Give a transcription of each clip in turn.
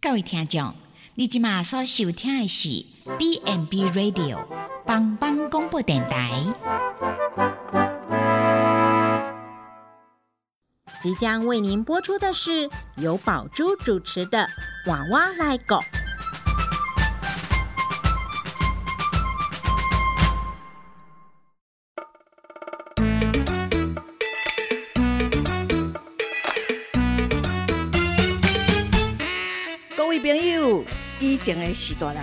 各位听众，你今马所收听的是 B N B Radio 帮帮广播电台。即将为您播出的是由宝珠主持的《娃娃来狗》。以前的是大人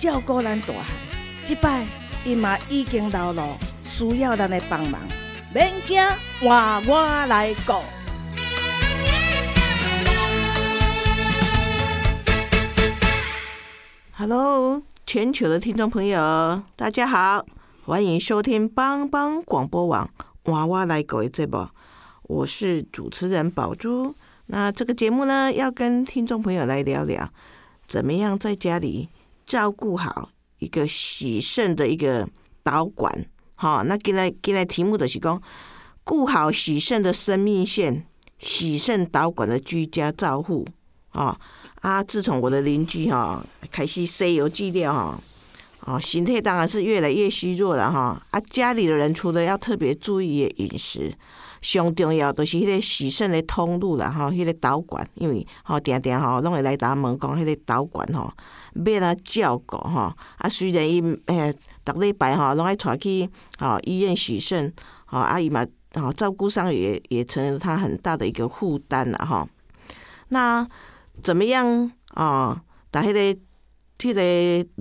照顾咱大汉，即摆伊嘛已经老了，需要咱的帮忙，免惊，换我来顾。Hello，全球的听众朋友，大家好，欢迎收听帮帮广播网娃娃来狗的节目，我是主持人宝珠。那这个节目呢，要跟听众朋友来聊聊，怎么样在家里照顾好一个喜肾的一个导管。好，那给来给来题目的是讲，顾好喜肾的生命线，喜肾导管的居家照护。啊啊！自从我的邻居哈开始西油剂量哈，哦，形态当然是越来越虚弱了哈。啊，家里的人除了要特别注意饮食，上重要就是迄个洗肾的通路啦哈，迄个导管，因为吼定定吼拢会来打问讲迄个导管吼要哪照顾吼。啊，虽然伊诶，逐礼拜吼拢爱带去吼医院洗肾，吼阿姨嘛吼照顾上也也成了他很大的一个负担啦哈。那怎么样啊？把迄个、迄个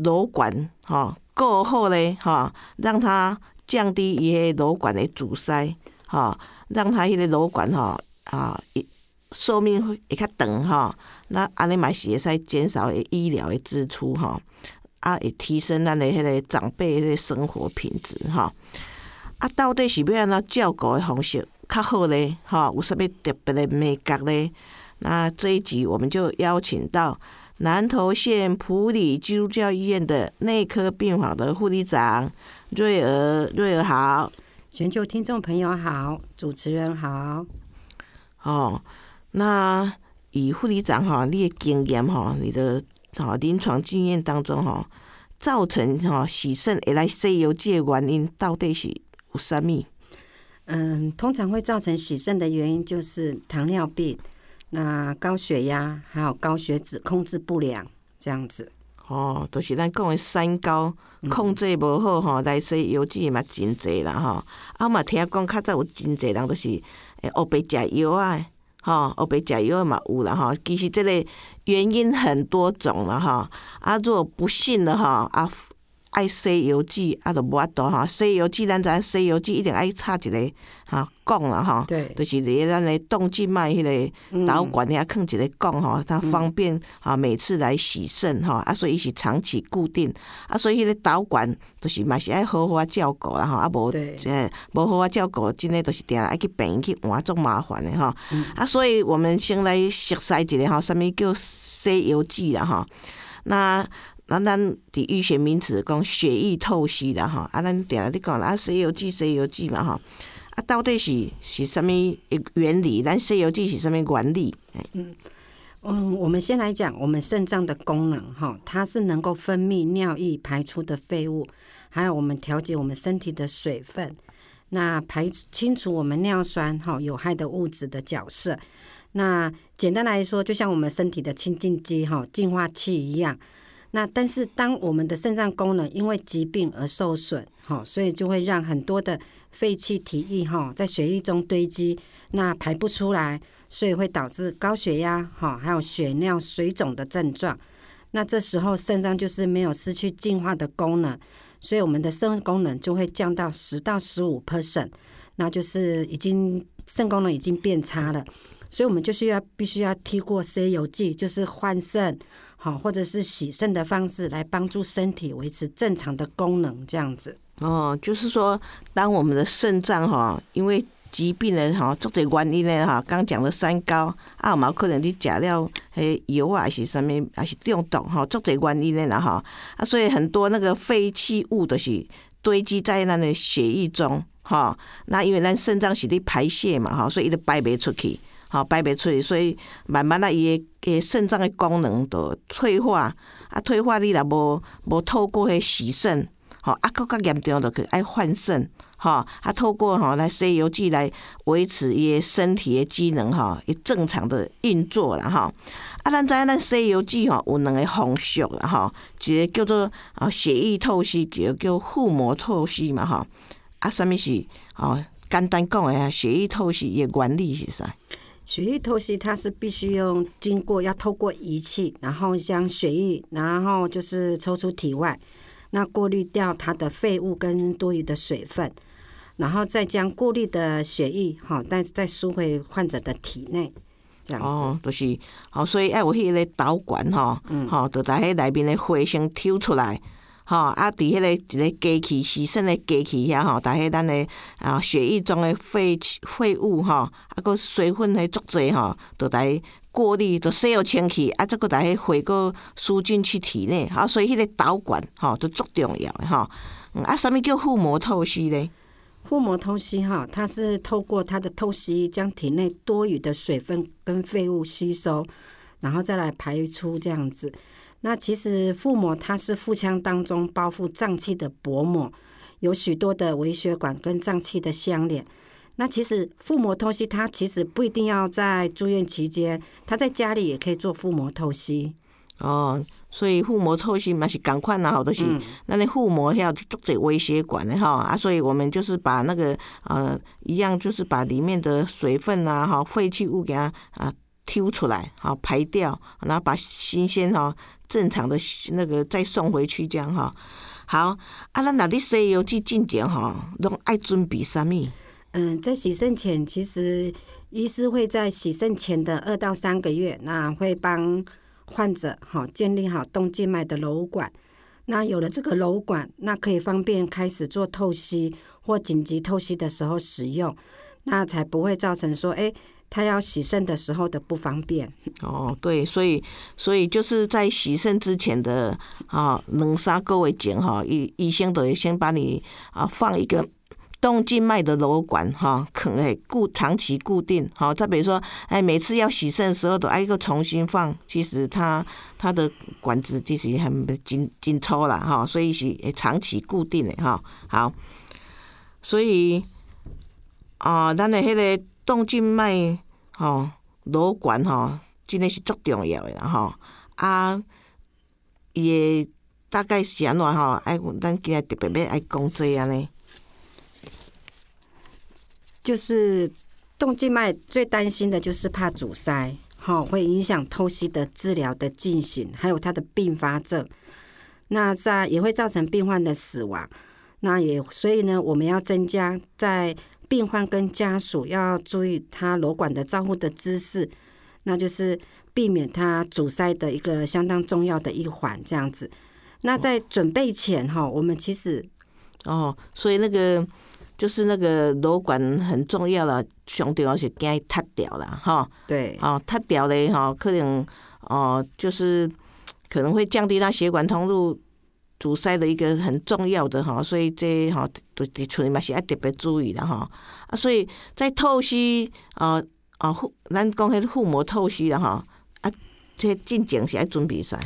瘘管哈过好咧哈，让它降低伊个瘘管的阻塞哈，让它迄个瘘管吼啊寿命会会较长哈。那安尼嘛是会使减少诶医疗的支出哈，啊会提升咱的迄个长辈的生活品质哈。啊，到底是要安怎照顾的方式较好咧？哈，有啥物特别的美角咧？那这一集我们就邀请到南投县普里基督教医院的内科病房的护理长瑞儿，瑞儿好，全球听众朋友好，主持人好。哦，那以护理长哈，你的经验哈，你的哈临床经验当中哈，造成哈洗肾会来西游记的原因到底是有啥物？嗯，通常会造成洗肾的原因就是糖尿病。那高血压还有高血脂控制不良，这样子哦，就是咱讲的三高控制无好吼，来说药剂嘛真济啦吼。啊嘛听讲较早有真济人都是诶黑白食药啊，吼黑白食药嘛有啦吼。其实即个原因很多种啦吼。啊，如果不信的吼啊。爱西药剂啊，都无法度吼。西药剂咱知西药剂一定爱插一个哈管啦吼，就是伫咱的动静脉迄个导管遐放一个管吼，它方便哈每次来洗肾吼啊，所以伊是长期固定啊，所以迄个导管就是嘛是爱好好啊照顾啦吼，啊无诶无好啊照顾，真诶都是定爱去病院去换，足麻烦的吼啊，所以我们先来熟悉一下吼，啥物叫西药剂啦吼，那。那咱伫医学名词讲血液透析啦吼，啊，咱定下咧讲啊，西游记西游记嘛吼，啊，到底是是啥物原理？咱西游记是啥物原理？嗯嗯，我们先来讲我们肾脏的功能哈，它是能够分泌尿液排出的废物，还有我们调节我们身体的水分，那排清除我们尿酸哈有害的物质的角色。那简单来说，就像我们身体的清净机哈净化器一样。那但是当我们的肾脏功能因为疾病而受损，哈，所以就会让很多的废气体液哈在血液中堆积，那排不出来，所以会导致高血压哈，还有血尿水肿的症状。那这时候肾脏就是没有失去净化的功能，所以我们的肾功能就会降到十到十五 percent，那就是已经肾功能已经变差了，所以我们就需要必须要踢过 C 油剂，就是换肾。好，或者是洗肾的方式来帮助身体维持正常的功能，这样子。哦，就是说，当我们的肾脏哈，因为疾病的哈，做者原因呢哈，刚讲了三高啊，嘛可能你食了迄油啊，还是什么，还是中毒哈，做者原因的啦哈。啊，所以很多那个废弃物都是堆积在那的血液中哈。那因为咱肾脏是咧排泄嘛哈，所以伊都排不出去。吼排袂出去，所以慢慢啊，伊的个肾脏的功能都退化，啊退化你若无无透过迄洗肾，吼啊搁较严重就去爱换肾。哈，啊，透过哈来《西游记》来维持伊个身体诶机能哈，伊正常的运作啦哈。啊，咱知影咱《西游记》吼有两个方式啦哈，一个叫做啊血液透析，一个叫腹膜透析嘛哈。啊，什么是哦？简单讲诶，血液透析的原理是啥？血液透析它是必须用经过要透过仪器，然后将血液，然后就是抽出体外，那过滤掉它的废物跟多余的水分。然后再将过滤的血液，哈，但是再输回患者的体内，这样子。哦，就是，好，所以要有迄个导管，哈，嗯，好，就在迄内面的血先抽出来，吼，啊，伫迄个一个机器洗肾的机器遐，吼，在迄咱的啊血液中的废废物，哈，啊，个水分的足侪，吼，就来过滤，都洗好清气，啊，再个在迄血个输进去体内，啊，所以迄个导管，吼，都足重要的，吼，啊，什物叫腹膜透析咧？腹膜透析哈，它是透过它的透析，将体内多余的水分跟废物吸收，然后再来排出这样子。那其实腹膜它是腹腔当中包覆脏器的薄膜，有许多的微血管跟脏器的相连。那其实腹膜透析它其实不一定要在住院期间，他在家里也可以做腹膜透析。哦。所以腹膜透析嘛是赶快拿好东西那你腹膜要做这微血管的哈啊，所以我们就是把那个呃一样，就是把里面的水分啊、哈废弃物给它啊挑出来，好排掉，然后把新鲜哈正常的那个再送回去，这样哈。好啊，咱那啲西游记进前哈，拢爱准备啥物？嗯，在洗肾前，其实医师会在洗肾前的二到三个月，那会帮。患者哈建立好动静脉的瘘管，那有了这个瘘管，那可以方便开始做透析或紧急透析的时候使用，那才不会造成说，哎，他要洗肾的时候的不方便。哦，对，所以所以就是在洗肾之前的啊两三个月前哈，医医生都先把你啊放一个。动静脉的瘘管哈，可能固长期固定好。再比如说，哎，每次要洗肾的时候都挨个重新放，其实它它的管子其实很紧紧抽了哈，所以是长期固定的哈。好，所以啊，咱的迄个动静脉吼瘘管吼，真的是足重要的哈。啊，也大概是安怎吼？哎，咱今日特别要爱讲这样呢。就是动静脉最担心的就是怕阻塞，吼会影响透析的治疗的进行，还有它的并发症。那在也会造成病患的死亡。那也所以呢，我们要增加在病患跟家属要注意他瘘管的照护的姿势，那就是避免他阻塞的一个相当重要的一环。这样子。那在准备前哈，我们其实哦，所以那个。就是那个瘘管很重要了，上重要是惊伊塌掉了哈。对，哦，塌掉嘞哈，可能哦，就是可能会降低他血管通路阻塞的一个很重要的哈，所以这哈都伫厝里嘛是要特别注意的哈。啊，所以在透析啊啊，咱讲迄腹膜透析的哈啊，这进前是要准备啥？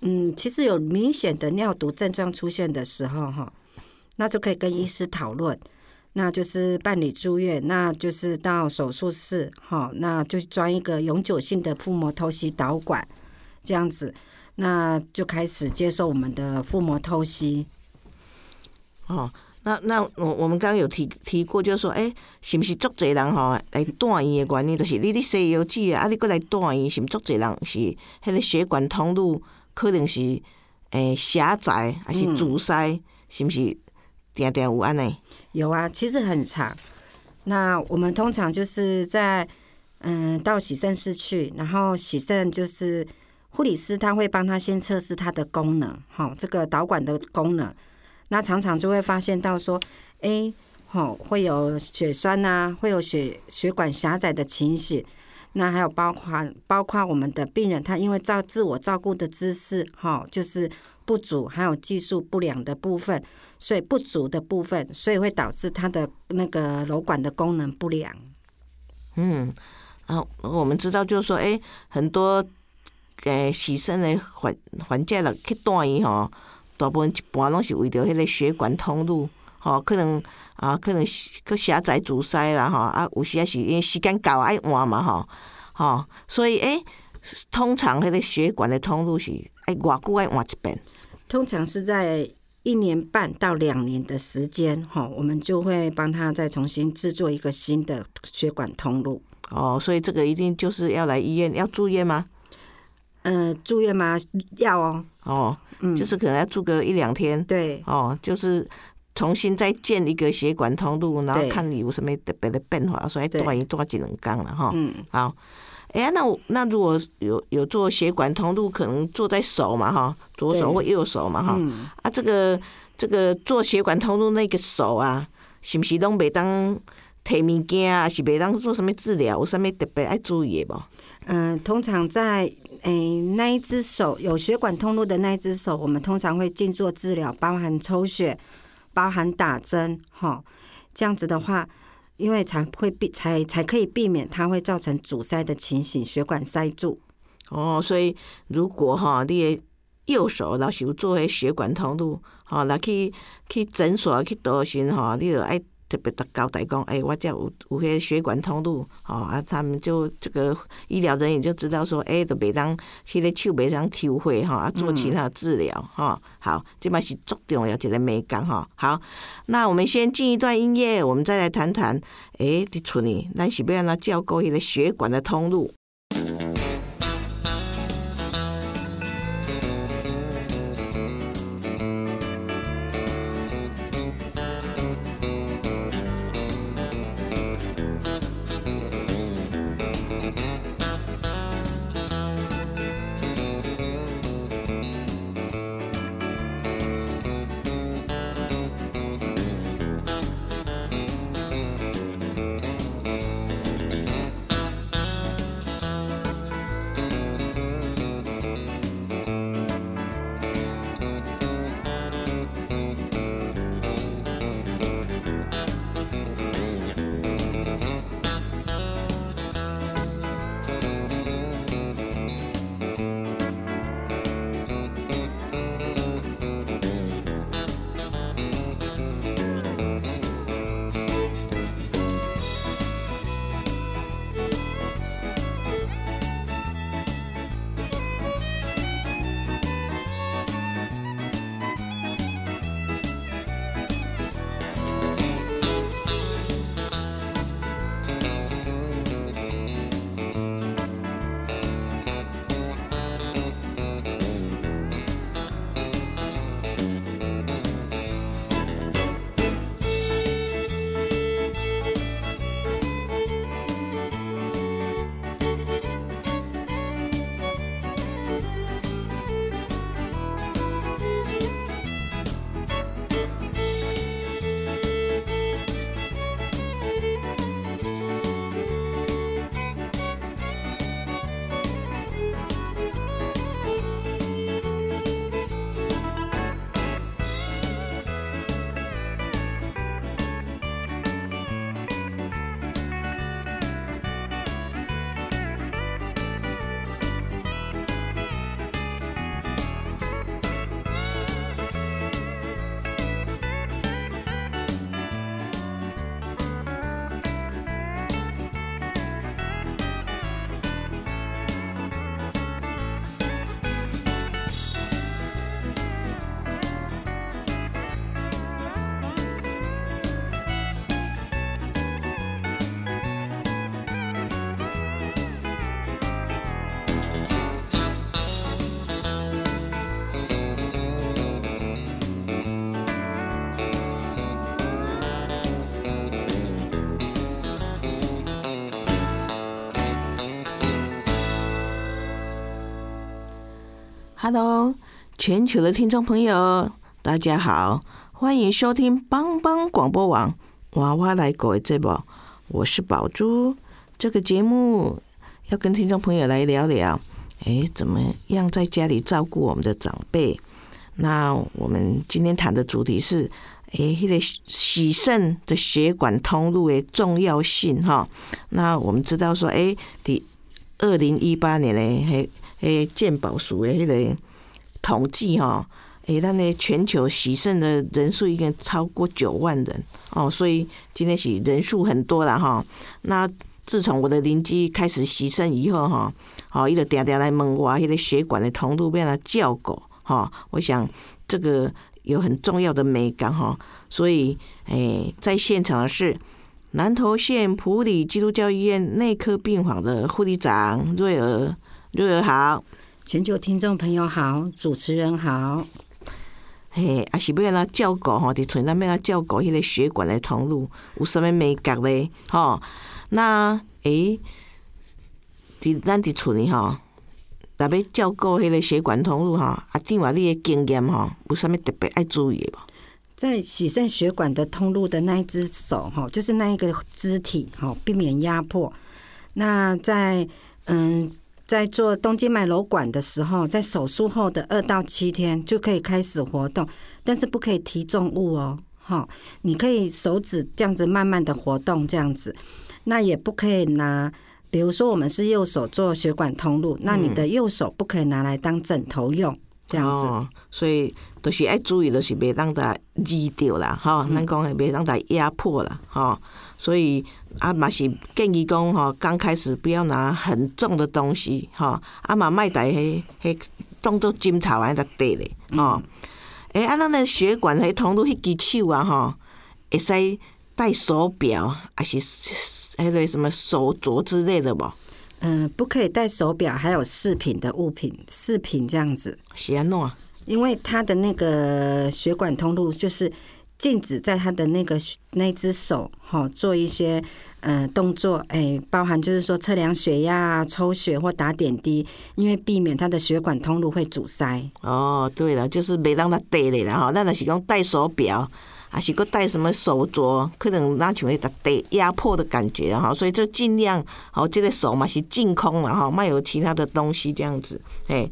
嗯，其实有明显的尿毒症状出现的时候哈，那就可以跟医师讨论。那就是办理住院，那就是到手术室，哈，那就装一个永久性的腹膜透析导管，这样子，那就开始接受我们的腹膜透析。哦，那那我我们刚刚有提提过，就是说，哎，是不是足侪人吼来住院的原因，就是你咧西游记啊，啊，你过来住院，是毋足侪人是迄个血管通路可能是诶狭窄，还是阻塞，是毋是？定定有安尼？有啊，其实很长。那我们通常就是在嗯到洗肾室去，然后洗肾就是护理师他会帮他先测试它的功能，哈，这个导管的功能。那常常就会发现到说，哎，好会有血栓呐，会有血血管狭窄的情形。那还有包括包括我们的病人，他因为照自我照顾的姿势，哈，就是不足，还有技术不良的部分。所以不足的部分，所以会导致他的那个瘘管的功能不良。嗯，啊，我们知道就是说，哎，很多诶牺牲诶患患者了去断伊吼，大部分一般拢是为着迄个血管通路，吼，可能啊，可能去狭窄阻塞啦，吼，啊，有时也是因为时间到爱换嘛，吼，吼，所以诶，通常迄个血管的通路是爱偌久爱换一遍。通常是在一年半到两年的时间，哈，我们就会帮他再重新制作一个新的血管通路。哦，所以这个一定就是要来医院，要住院吗？呃，住院吗？要哦。哦，就是可能要住个一两天。对。哦，就是重新再建一个血管通路，然后看你有什么特别的变化，所以断一断几两缸了哈。嗯。好。哎呀，那那如果有有做血管通路，可能做在手嘛哈，左手或右手嘛哈。啊，这个这个做血管通路那个手啊，是不是拢袂当摕物件啊？是袂当做什么治疗？有什么特别爱注意的不？嗯，通常在诶那一只手有血管通路的那一只手，我们通常会进做治疗，包含抽血，包含打针哈。这样子的话。因为才会避才才可以避免它会造成阻塞的情形，血管塞住。哦，所以如果哈，你的右手老是有做血管通路，哈，来去去诊所去咨询哈，你就爱。特别的交代讲，哎，我这有有些血管通路，吼啊，他们就这个医疗人员就知道说，哎，就袂当迄个手袂当抽血吼，啊，做其他治疗哈。好，这嘛是足重要一个美感哈。好，那我们先进一段音乐，我们再来谈谈，哎，伫厝里，咱是要安怎照顾迄个血管的通路。Hello，全球的听众朋友，大家好，欢迎收听帮帮广播网娃娃来狗的节目，我是宝珠。这个节目要跟听众朋友来聊聊，哎，怎么样在家里照顾我们的长辈？那我们今天谈的主题是，诶，迄个洗肾的血管通路的重要性哈。那我们知道说，诶，第二零一八年的迄诶鉴宝署的迄个统计哈，诶，咱的全球洗肾的人数已经超过九万人哦，所以今天是人数很多了哈。那自从我的邻居开始洗肾以后哈，哦，伊就定定来问我，迄个血管的通路变来叫狗哈。我想这个。有很重要的美感哈，所以诶，在现场的是南投县普里基督教医院内科病房的护理长瑞儿，瑞儿好，全球听众朋友好，主持人好，嘿，啊是要来照顾吼，伫厝内要来照顾迄个血管的通路有啥物美感咧？吼，那诶，伫咱伫厝里吼。若要照顾迄个血管通路哈，阿定话你的经验吼，有啥物特别爱注意的无？在洗肾血管的通路的那一只手哈，就是那一个肢体哈，避免压迫。那在嗯，在做东京脉瘘管的时候，在手术后的二到七天就可以开始活动，但是不可以提重物哦，哈，你可以手指这样子慢慢的活动这样子，那也不可以拿。比如说，我们是右手做血管通路，那你的右手不可以拿来当枕头用，这样子。所以都是要注意，都是别让它挤掉啦，哈，咱讲别让它压迫了，哈。所以啊，嘛是建议讲，吼，刚开始不要拿很重的东西，吼，啊嘛卖带迄迄当做枕头安尼搭戴咧，吼。诶，啊，咱的血管迄通路迄支手啊，吼，会使戴手表，还是？迄个什么手镯之类的无？嗯，不可以戴手表，还有饰品的物品，饰品这样子。是安诺，因为它的那个血管通路就是禁止在他的那个那只手哈做一些呃动作，哎，包含就是说测量血压、抽血或打点滴，因为避免他的血管通路会阻塞。哦，对了，就是没让他戴的了哈，那那是讲戴手表。还是个戴什么手镯，可能那像会得压迫的感觉哈，所以就尽量好，这个手嘛是净空了哈，没有其他的东西这样子，哎，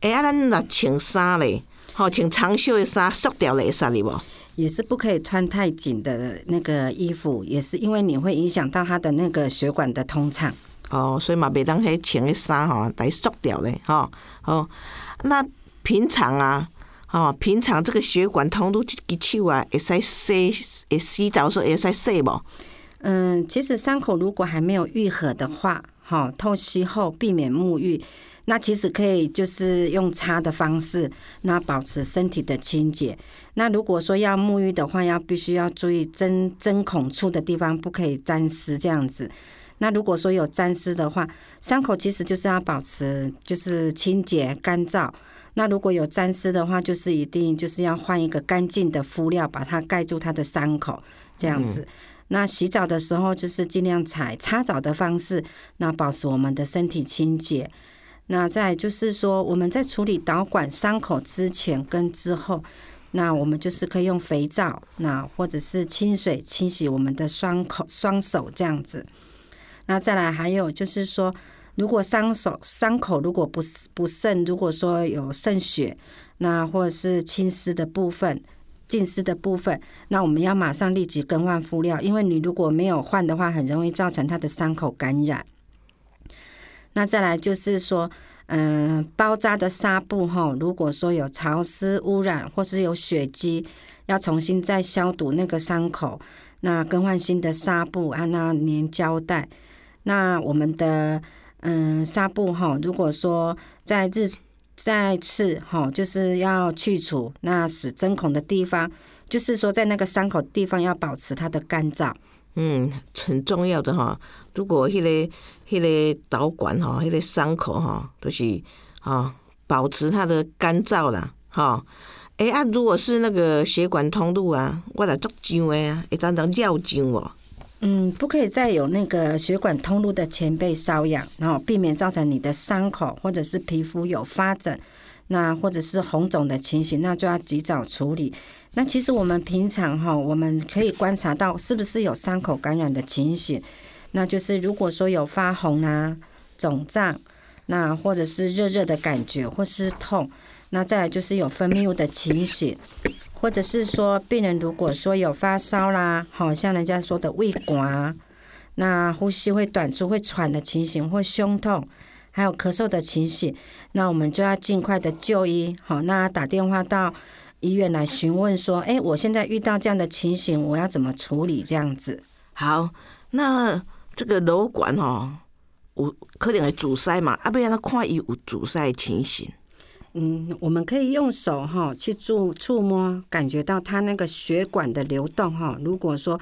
哎啊，咱若穿衫嘞，好穿长袖的衫，缩掉会使哩不？也是不可以穿太紧的那个衣服，也是因为你会影响到他的那个血管的通畅。哦，所以嘛，别当迄穿的衫哈，来缩掉嘞哈。哦，那平常啊。哦，平常这个血管通路这个手啊，会使洗，会洗澡时候会使洗不？嗯，其实伤口如果还没有愈合的话，哈，透析后避免沐浴，那其实可以就是用擦的方式，那保持身体的清洁。那如果说要沐浴的话，要必须要注意针针孔处的地方不可以沾湿这样子。那如果说有沾湿的话，伤口其实就是要保持就是清洁干燥。那如果有沾湿的话，就是一定就是要换一个干净的敷料，把它盖住它的伤口，这样子。那洗澡的时候，就是尽量采擦澡的方式，那保持我们的身体清洁。那再就是说，我们在处理导管伤口之前跟之后，那我们就是可以用肥皂，那或者是清水清洗我们的双口双手这样子。那再来还有就是说。如果伤手伤口如果不不渗，如果说有渗血，那或者是浸湿的部分、浸湿的部分，那我们要马上立即更换敷料，因为你如果没有换的话，很容易造成它的伤口感染。那再来就是说，嗯，包扎的纱布哈，如果说有潮湿、污染或是有血迹，要重新再消毒那个伤口，那更换新的纱布，按那粘胶带，那我们的。嗯，纱布哈，如果说在日再次哈，就是要去除那使针孔的地方，就是说在那个伤口地方要保持它的干燥。嗯，很重要的哈。如果迄个迄个导管哈，迄个伤口哈，都是啊，保持它的干燥啦，哈。哎啊，如果是那个血管通路啊，我来做痒的啊，会常常尿痒哦。嗯，不可以再有那个血管通路的前辈瘙痒，然后避免造成你的伤口或者是皮肤有发疹，那或者是红肿的情形，那就要及早处理。那其实我们平常哈，我们可以观察到是不是有伤口感染的情形，那就是如果说有发红啊、肿胀，那或者是热热的感觉或是痛，那再来就是有分泌物的情形。或者是说病人如果说有发烧啦，好像人家说的胃管，那呼吸会短促、会喘的情形，或胸痛，还有咳嗽的情形，那我们就要尽快的就医。好，那打电话到医院来询问说，哎，我现在遇到这样的情形，我要怎么处理？这样子。好，那这个瘘管哦，有可能会阻塞嘛？啊，不然他看伊有阻塞的情形。嗯，我们可以用手哈去触触摸，感觉到它那个血管的流动哈。如果说，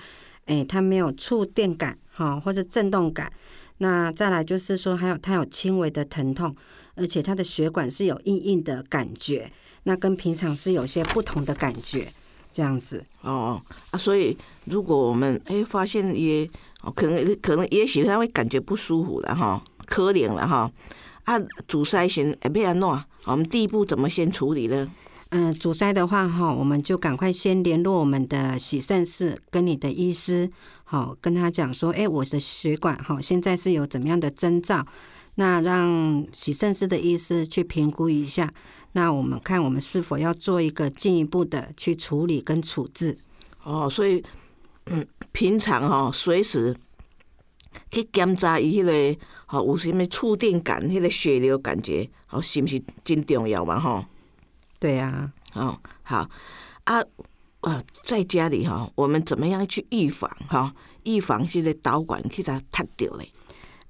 哎，它没有触电感哈，或者震动感，那再来就是说，还有它有轻微的疼痛，而且它的血管是有硬硬的感觉，那跟平常是有些不同的感觉，这样子。哦啊，所以如果我们哎发现也可能可能也许他会感觉不舒服了哈，可怜了哈。啊，阻塞型会要安怎？我们第一步怎么先处理呢？嗯，阻塞的话哈，我们就赶快先联络我们的洗肾室，跟你的医师，好跟他讲说，哎，我的血管哈现在是有怎么样的征兆，那让洗肾室的医师去评估一下，那我们看我们是否要做一个进一步的去处理跟处置。哦，所以嗯，平常哈随时。去检查伊迄个吼有啥物触电感，迄个血流感觉，吼是毋是真重要嘛？吼，对啊，哦好啊啊，在家里哈，我们怎么样去预防哈？预防现在导管去它塌掉嘞？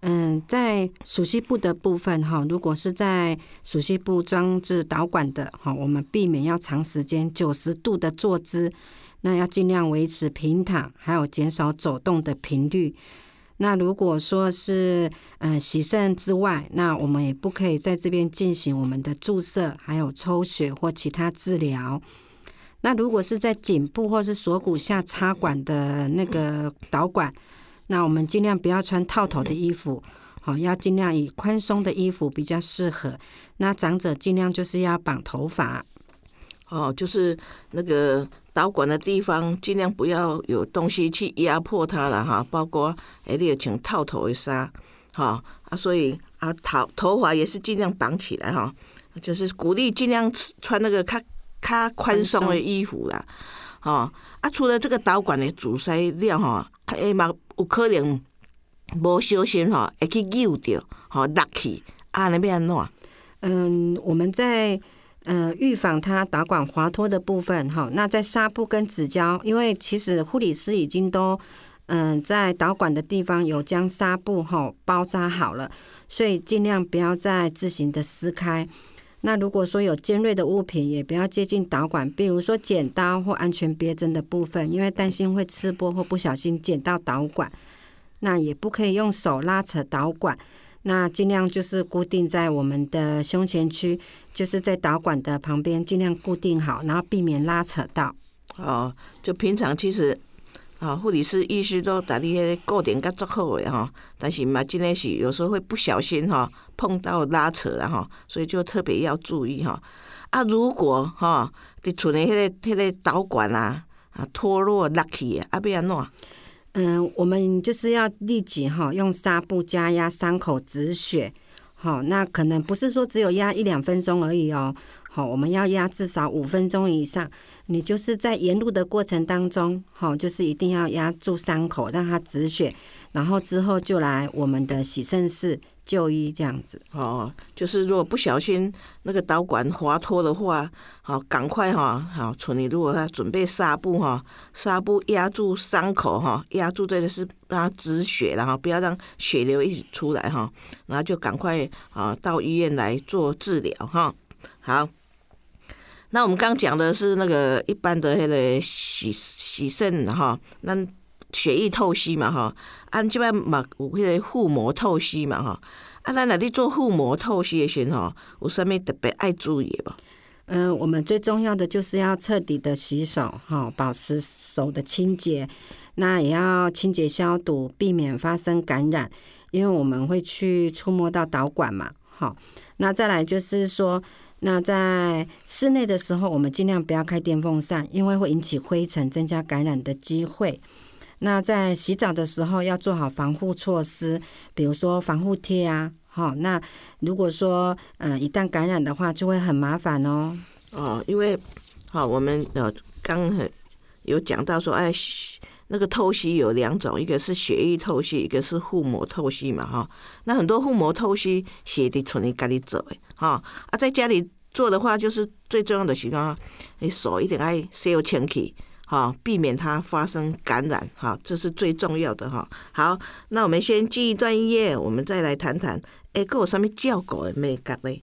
嗯，在熟悉部的部分哈，如果是在熟悉部装置导管的哈，我们避免要长时间九十度的坐姿，那要尽量维持平躺，还有减少走动的频率。那如果说是嗯洗肾之外，那我们也不可以在这边进行我们的注射，还有抽血或其他治疗。那如果是在颈部或是锁骨下插管的那个导管，那我们尽量不要穿套头的衣服，好，要尽量以宽松的衣服比较适合。那长者尽量就是要绑头发。哦，就是那个导管的地方，尽量不要有东西去压迫它了哈。包括哎，你要穿套头的衫，哈啊，所以啊头头发也是尽量绑起来哈。就是鼓励尽量穿那个卡卡宽松的衣服啦，吼啊。除了这个导管的阻塞了吼，哎嘛有可能无小心吼，会去扭掉，吼落去啊那边安怎？嗯，我们在。嗯，预防它导管滑脱的部分，哈，那在纱布跟纸胶，因为其实护理师已经都嗯在导管的地方有将纱布哈包扎好了，所以尽量不要再自行的撕开。那如果说有尖锐的物品，也不要接近导管，比如说剪刀或安全别针的部分，因为担心会刺破或不小心剪到导管。那也不可以用手拉扯导管。那尽量就是固定在我们的胸前区，就是在导管的旁边，尽量固定好，然后避免拉扯到。哦，就平常其实啊，护理师、医师都打你些固定甲做好的哈，但是嘛，真的是有时候会不小心哈碰到拉扯了哈，所以就特别要注意哈。啊，如果哈伫厝内迄个迄个导管啊啊脱落落去啊，要安怎？嗯，我们就是要立即哈用纱布加压伤口止血，好，那可能不是说只有压一两分钟而已哦，好，我们要压至少五分钟以上。你就是在沿路的过程当中，好，就是一定要压住伤口，让它止血，然后之后就来我们的洗肾室。就医这样子哦，就是如果不小心那个导管滑脱的话，好赶快哈，好，处理。如果他准备纱布哈，纱布压住伤口哈，压住这个是让它止血，然后不要让血流一直出来哈，然后就赶快啊到医院来做治疗哈。好，那我们刚讲的是那个一般的那个洗洗肾哈，那。血液透析嘛，哈，按即摆嘛有迄个腹膜透析嘛，哈，啊，咱若伫做腹膜透析的时吼，有啥物特别爱注意的无？嗯，我们最重要的就是要彻底的洗手，哈，保持手的清洁，那也要清洁消毒，避免发生感染，因为我们会去触摸到导管嘛，好，那再来就是说，那在室内的时候，我们尽量不要开电风扇，因为会引起灰尘，增加感染的机会。那在洗澡的时候要做好防护措施，比如说防护贴啊，好，那如果说嗯一旦感染的话，就会很麻烦哦。哦，因为好，我们呃刚刚有讲到说，哎，那个透析有两种，一个是血液透析，一个是腹膜透析嘛，哈。那很多腹膜透析血的从你家里走的，哈啊，在家里做的话，就是最重要的习惯，你手一定要洗清气，哈，避免它发生感染，哈，这是最重要的哈。好，那我们先进一段音乐，我们再来谈谈，哎，跟我上面叫狗的美感嘞。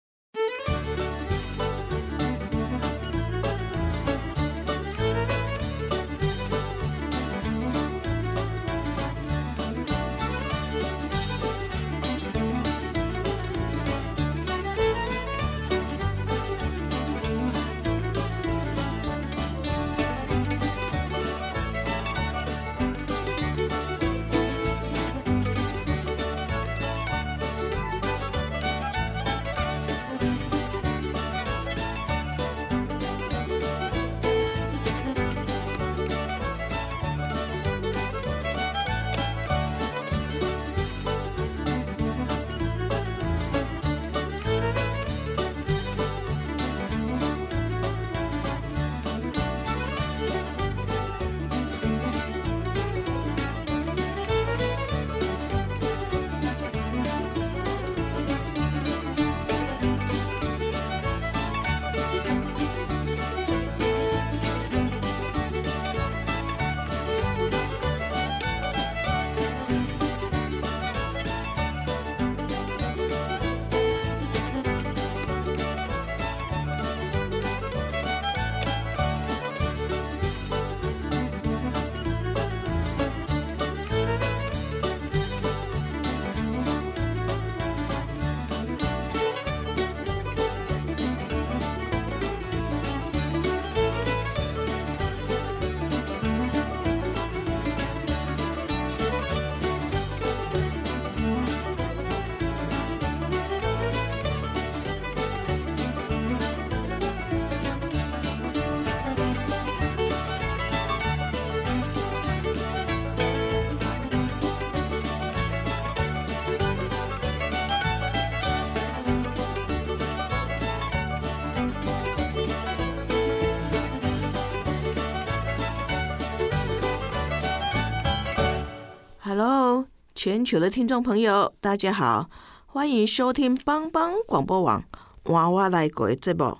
全球的听众朋友，大家好，欢迎收听帮帮广播网娃娃来鬼这部，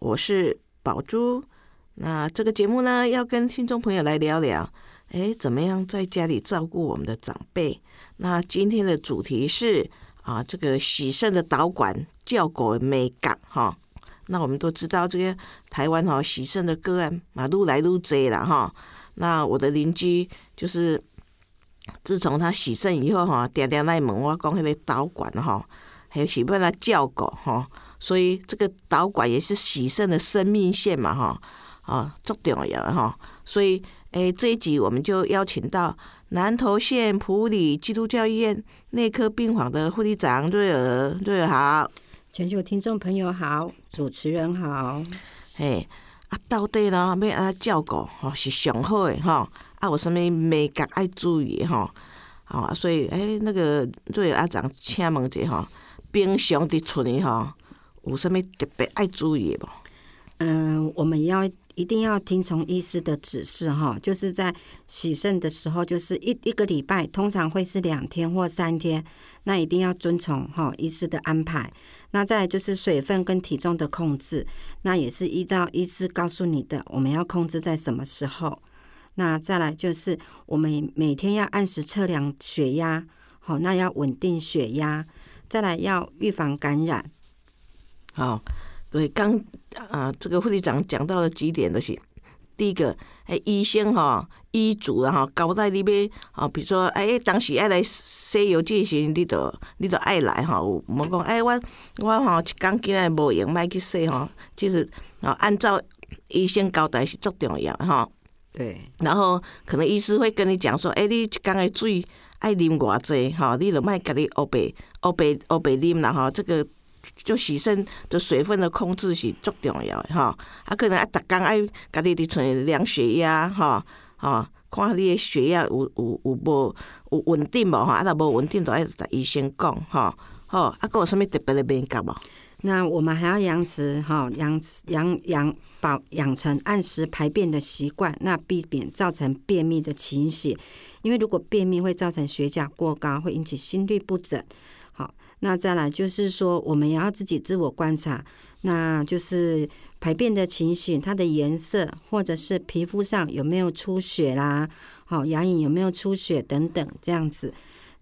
我是宝珠。那这个节目呢，要跟听众朋友来聊聊，哎，怎么样在家里照顾我们的长辈？那今天的主题是啊，这个喜肾的导管叫狗美感哈。那我们都知道，这个台湾哈喜肾的个案嘛，愈来愈多了哈。那我的邻居就是。自从他洗肾以后，哈，点点来问我讲，迄个导管哈，还有是不他叫狗哈，所以这个导管也是洗肾的生命线嘛，哈，啊，足重要哈。所以，诶，这一集我们就邀请到南投县普里基督教医院内科病房的护理长瑞尔，瑞尔好，全球听众朋友好，主持人好，嘿，啊，到底呢要安照顾吼是上好诶吼。啊，有啥物美感爱注意吼，吼，所以诶，那个瑞阿长请问者吼，平常伫厝里吼，有啥物特别爱注意无？嗯，我们要一定要听从医师的指示哈，就是在洗肾的时候，就是一一个礼拜，通常会是两天或三天，那一定要遵从哈医师的安排。那再就是水分跟体重的控制，那也是依照医师告诉你的，我们要控制在什么时候。那再来就是我们每天要按时测量血压，好，那要稳定血压。再来要预防感染。好，对，刚啊，这个护理长讲到了几点就是，第一个，诶，医生哈，医嘱然后交代你要，吼，比如说，哎，当时爱来西药剂时，你都你都爱来哈，无讲，哎，我我吼一工今仔无闲，莫去洗吼，其实吼，按照医生交代是足重要哈。对，然后可能医师会跟你讲说，哎，你一缸的水爱啉偌济，哈，你就莫家己乌白乌白乌白啉啦，哈，这个就洗肾的水分的控制是足重要的，哈，啊，可能啊，逐工爱家己伫厝量血压，哈，哈，看你的血压有有有无有稳定无，哈，啊，若无稳定，就爱甲医生讲，哈，好，啊，佮有啥物特别的敏感无？那我们还要养食哈，养养养保养成按时排便的习惯，那避免造成便秘的情形。因为如果便秘会造成血钾过高，会引起心律不整。那再来就是说，我们也要自己自我观察，那就是排便的情形，它的颜色或者是皮肤上有没有出血啦，好，牙龈有没有出血等等这样子。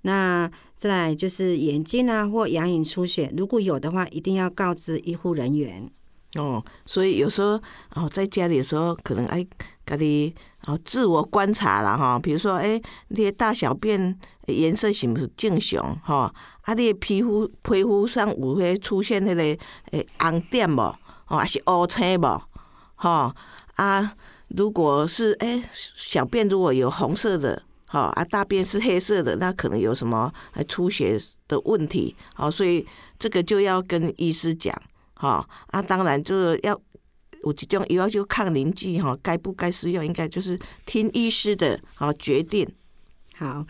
那再来就是眼睛啊或牙龈出血，如果有的话，一定要告知医护人员。哦，所以有时候哦，在家里的时候，可能哎，家己哦自我观察啦哈。比如说，哎，你的大小便颜色是不是正常哈？啊，你的皮肤皮肤上有迄出现那个诶红点无？哦，还是乌青无？哈啊，如果是哎小便如果有红色的，哈啊大便是黑色的，那可能有什么出血的问题？好，所以这个就要跟医师讲。哈啊，当然就是要有几种药就抗凝剂哈，该不该使用，应该就是听医师的好决定。好，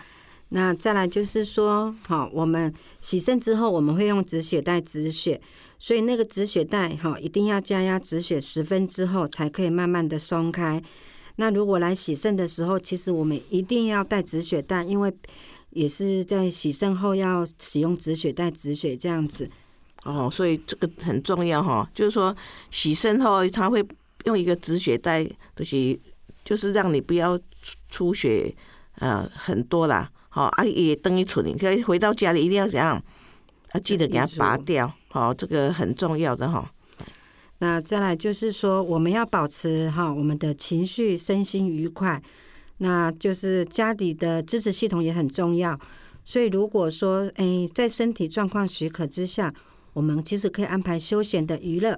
那再来就是说，好，我们洗肾之后，我们会用止血带止血，所以那个止血带哈，一定要加压止血十分之后，才可以慢慢的松开。那如果来洗肾的时候，其实我们一定要带止血带，因为也是在洗肾后要使用止血带止血这样子。哦，所以这个很重要哈，就是说洗肾后他会用一个止血带，就是就是让你不要出血，呃，很多啦。好，啊也等于处理，可以回到家里一定要怎样？啊，记得给它拔掉。好，这个很重要的哈。那再来就是说，我们要保持哈我们的情绪、身心愉快，那就是家里的支持系统也很重要。所以如果说，哎，在身体状况许可之下。我们其实可以安排休闲的娱乐。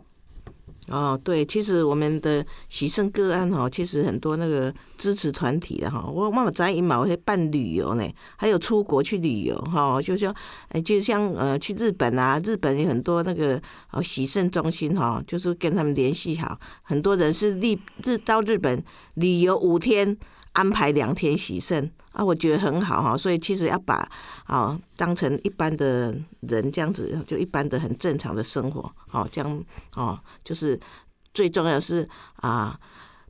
哦，对，其实我们的喜胜个案哈，其实很多那个支持团体的哈，我妈妈在一毛会办旅游呢，还有出国去旅游哈，就像，就像呃去日本啊，日本有很多那个哦喜胜中心哈，就是跟他们联系好，很多人是日日到日本旅游五天。安排两天洗肾啊，我觉得很好哈，所以其实要把啊当成一般的人这样子，就一般的很正常的生活，好这样哦，就是最重要是啊，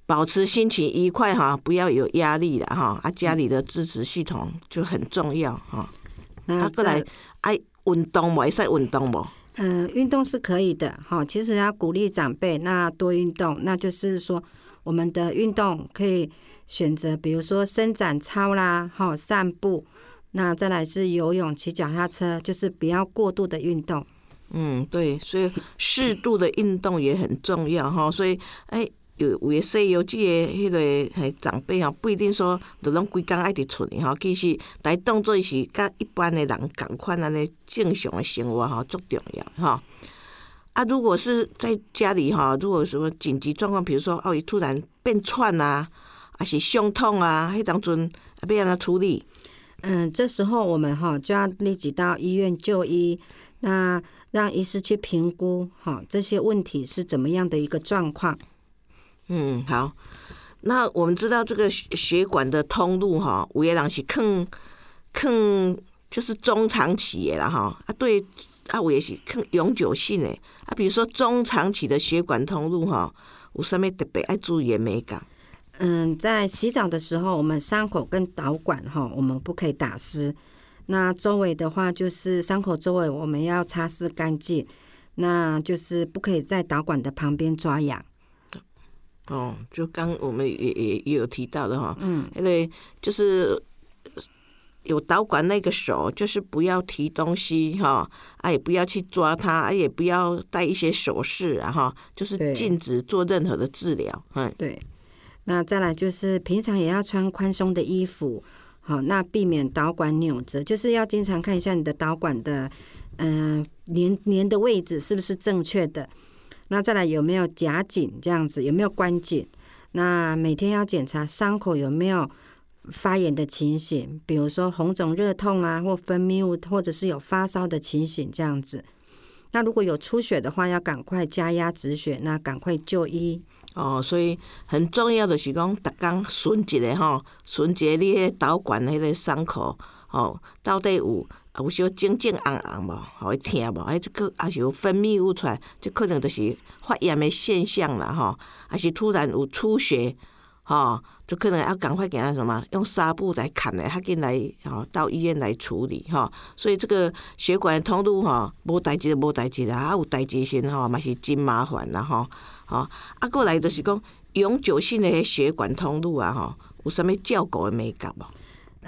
保持心情愉快哈，不要有压力了哈，啊家里的支持系统就很重要哈。那过来爱运动不？爱使运动不？嗯，运动是可以的哈，其实要鼓励长辈那多运动，那就是说我们的运动可以。选择比如说伸展操啦，哈，散步，那再来是游泳、骑脚踏车，就是不要过度的运动。嗯，对，所以适度的运动也很重要哈。所以，哎，有有些西游记的迄个长辈哈，不一定说就拢规工爱伫厝里哈，其实来动作是甲一般的人共款安尼正常的生活哈，足重要哈。啊，如果是在家里哈，如果什么紧急状况，比如说哦，突然变串啊。啊是胸痛啊，迄当阵要安怎处理？嗯，这时候我们哈就要立即到医院就医，那让医师去评估哈这些问题是怎么样的一个状况。嗯，好。那我们知道这个血管的通路哈，有些人是更更就是中长期的啦哈啊，对啊，有也是更永久性诶啊。比如说中长期的血管通路哈，有啥物特别爱注意的美感？嗯，在洗澡的时候，我们伤口跟导管哈，我们不可以打湿。那周围的话，就是伤口周围我们要擦拭干净。那就是不可以在导管的旁边抓痒。哦，就刚我们也也也有提到的哈，嗯，因为就是有导管那个手，就是不要提东西哈，啊也不要去抓它，啊也不要戴一些首饰啊哈，就是禁止做任何的治疗，嗯，对。那再来就是平常也要穿宽松的衣服，好，那避免导管扭折，就是要经常看一下你的导管的，嗯，连连的位置是不是正确的。那再来有没有夹紧这样子，有没有关紧？那每天要检查伤口有没有发炎的情形，比如说红肿热痛啊，或分泌物，或者是有发烧的情形这样子。那如果有出血的话，要赶快加压止血，那赶快就医。哦，所以很重要的是讲，逐工顺一个吼，顺一个你迄导管迄个伤口，吼，到底有有小肿肿红红无，吼会疼无？哎，这个还是有分泌物出来，这可能就是发炎的现象啦，吼，还是突然有出血。吼，就可能要赶快给他什么，用纱布来砍来，他紧来，吼，到医院来处理，吼。所以这个血管通路，吼，无代志就无代志啦，啊有代志时，吼，嘛是真麻烦啦，吼，吼。啊，过来就是讲永久性的血管通路啊，吼，有啥物照顾的美感无？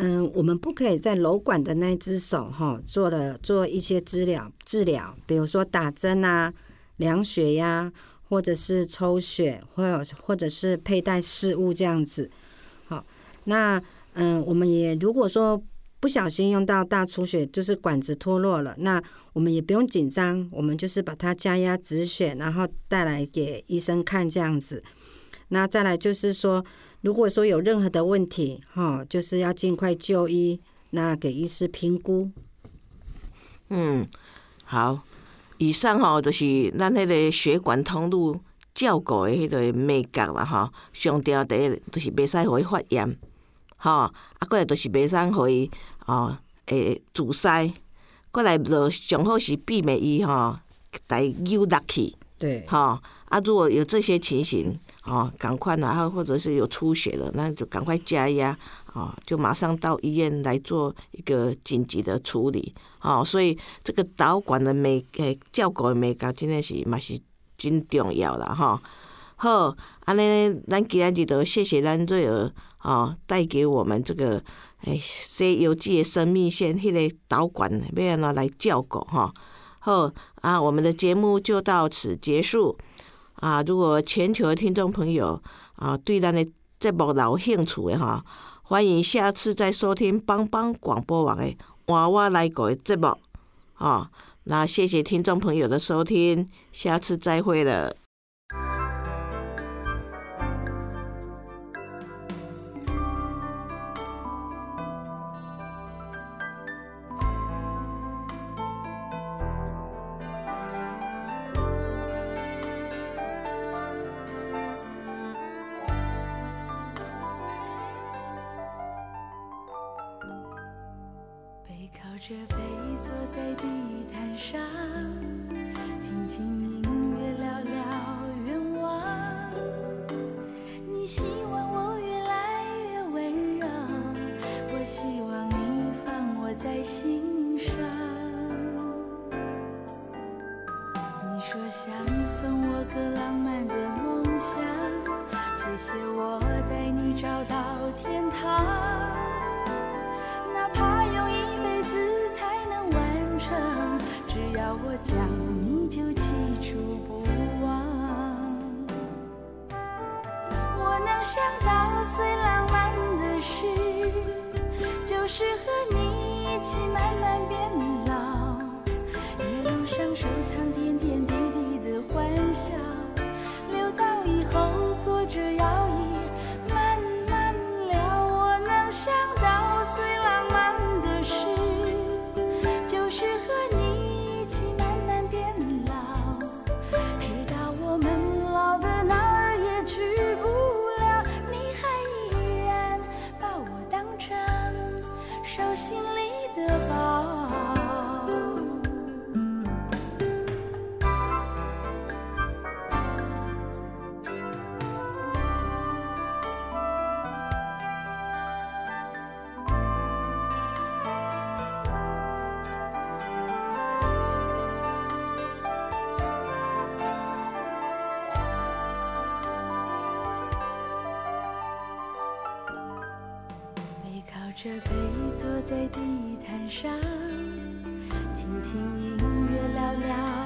嗯，我们不可以在瘘管的那只手，哈，做了做一些治疗治疗，比如说打针啊、量血压。或者是抽血，或或者是佩戴饰物这样子，好，那嗯，我们也如果说不小心用到大出血，就是管子脱落了，那我们也不用紧张，我们就是把它加压止血，然后带来给医生看这样子。那再来就是说，如果说有任何的问题，哈，就是要尽快就医，那给医师评估。嗯，好。以上吼，就是咱迄个血管通路照顾的迄个美感啦吼。上吊第一，就是袂使互伊发炎，吼，啊，过来就是袂使互伊哦，会，阻塞，过来就上好是避免伊吼，在扭落去。对，哈啊，如果有这些情形，哦，赶快然后或者是有出血了，那就赶快加压，啊，就马上到医院来做一个紧急的处理，哦，所以这个导管的每诶照顾的美感真的是嘛是真重要啦，哈。好，安尼咱今日就谢谢咱瑞儿，哦，带给我们这个诶《西游记》的生命线，迄个导管要安怎来照顾，哈。好啊，我们的节目就到此结束啊！如果全球的听众朋友啊对咱的节目有兴趣的哈，欢迎下次再收听帮帮广播网的《娃娃来过的》节目啊！那谢谢听众朋友的收听，下次再会了。你这杯坐在地毯上，听听音乐，聊聊